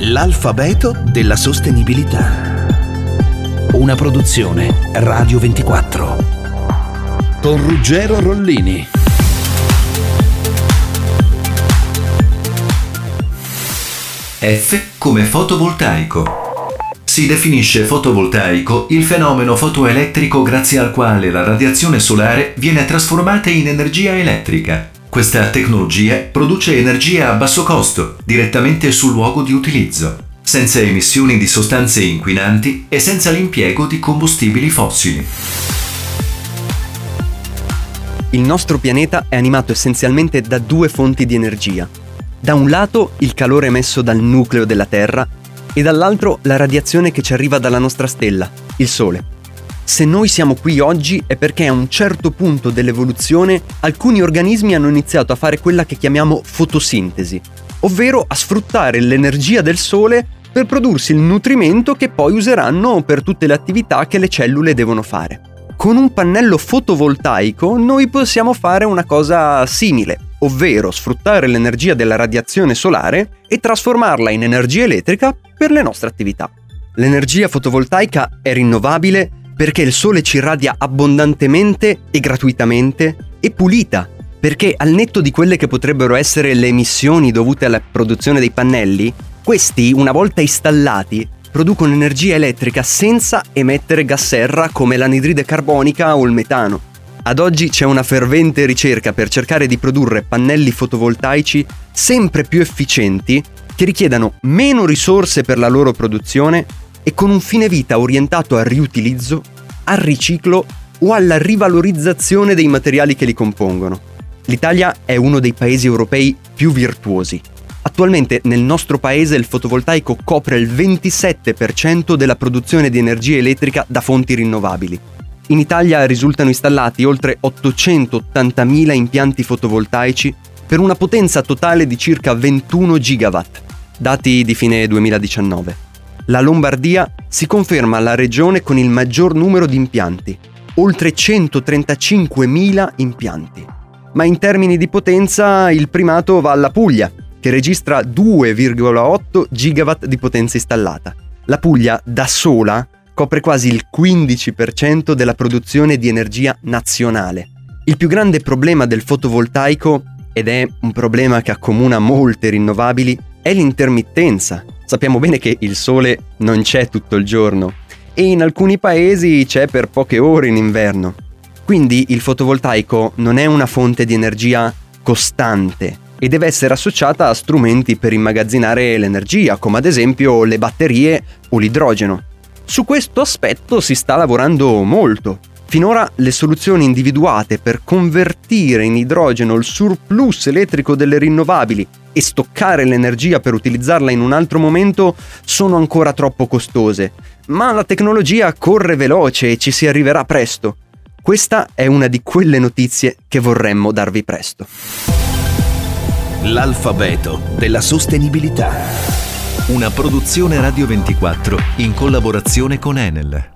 L'alfabeto della sostenibilità. Una produzione Radio 24. Con Ruggero Rollini. F come fotovoltaico. Si definisce fotovoltaico il fenomeno fotoelettrico grazie al quale la radiazione solare viene trasformata in energia elettrica. Questa tecnologia produce energia a basso costo, direttamente sul luogo di utilizzo, senza emissioni di sostanze inquinanti e senza l'impiego di combustibili fossili. Il nostro pianeta è animato essenzialmente da due fonti di energia. Da un lato il calore emesso dal nucleo della Terra e dall'altro la radiazione che ci arriva dalla nostra stella, il Sole. Se noi siamo qui oggi è perché a un certo punto dell'evoluzione alcuni organismi hanno iniziato a fare quella che chiamiamo fotosintesi, ovvero a sfruttare l'energia del sole per prodursi il nutrimento che poi useranno per tutte le attività che le cellule devono fare. Con un pannello fotovoltaico noi possiamo fare una cosa simile, ovvero sfruttare l'energia della radiazione solare e trasformarla in energia elettrica per le nostre attività. L'energia fotovoltaica è rinnovabile perché il sole ci irradia abbondantemente e gratuitamente e pulita, perché al netto di quelle che potrebbero essere le emissioni dovute alla produzione dei pannelli, questi, una volta installati, producono energia elettrica senza emettere gas serra come l'anidride carbonica o il metano. Ad oggi c'è una fervente ricerca per cercare di produrre pannelli fotovoltaici sempre più efficienti che richiedano meno risorse per la loro produzione e con un fine vita orientato al riutilizzo, al riciclo o alla rivalorizzazione dei materiali che li compongono. L'Italia è uno dei paesi europei più virtuosi. Attualmente nel nostro paese il fotovoltaico copre il 27% della produzione di energia elettrica da fonti rinnovabili. In Italia risultano installati oltre 880.000 impianti fotovoltaici per una potenza totale di circa 21 gigawatt, dati di fine 2019 la Lombardia si conferma la regione con il maggior numero di impianti, oltre 135.000 impianti. Ma in termini di potenza il primato va alla Puglia, che registra 2,8 gigawatt di potenza installata. La Puglia da sola copre quasi il 15% della produzione di energia nazionale. Il più grande problema del fotovoltaico, ed è un problema che accomuna molte rinnovabili, è l'intermittenza, Sappiamo bene che il sole non c'è tutto il giorno e in alcuni paesi c'è per poche ore in inverno. Quindi il fotovoltaico non è una fonte di energia costante e deve essere associata a strumenti per immagazzinare l'energia, come ad esempio le batterie o l'idrogeno. Su questo aspetto si sta lavorando molto. Finora le soluzioni individuate per convertire in idrogeno il surplus elettrico delle rinnovabili e stoccare l'energia per utilizzarla in un altro momento sono ancora troppo costose, ma la tecnologia corre veloce e ci si arriverà presto. Questa è una di quelle notizie che vorremmo darvi presto. L'alfabeto della sostenibilità. Una produzione Radio 24 in collaborazione con Enel.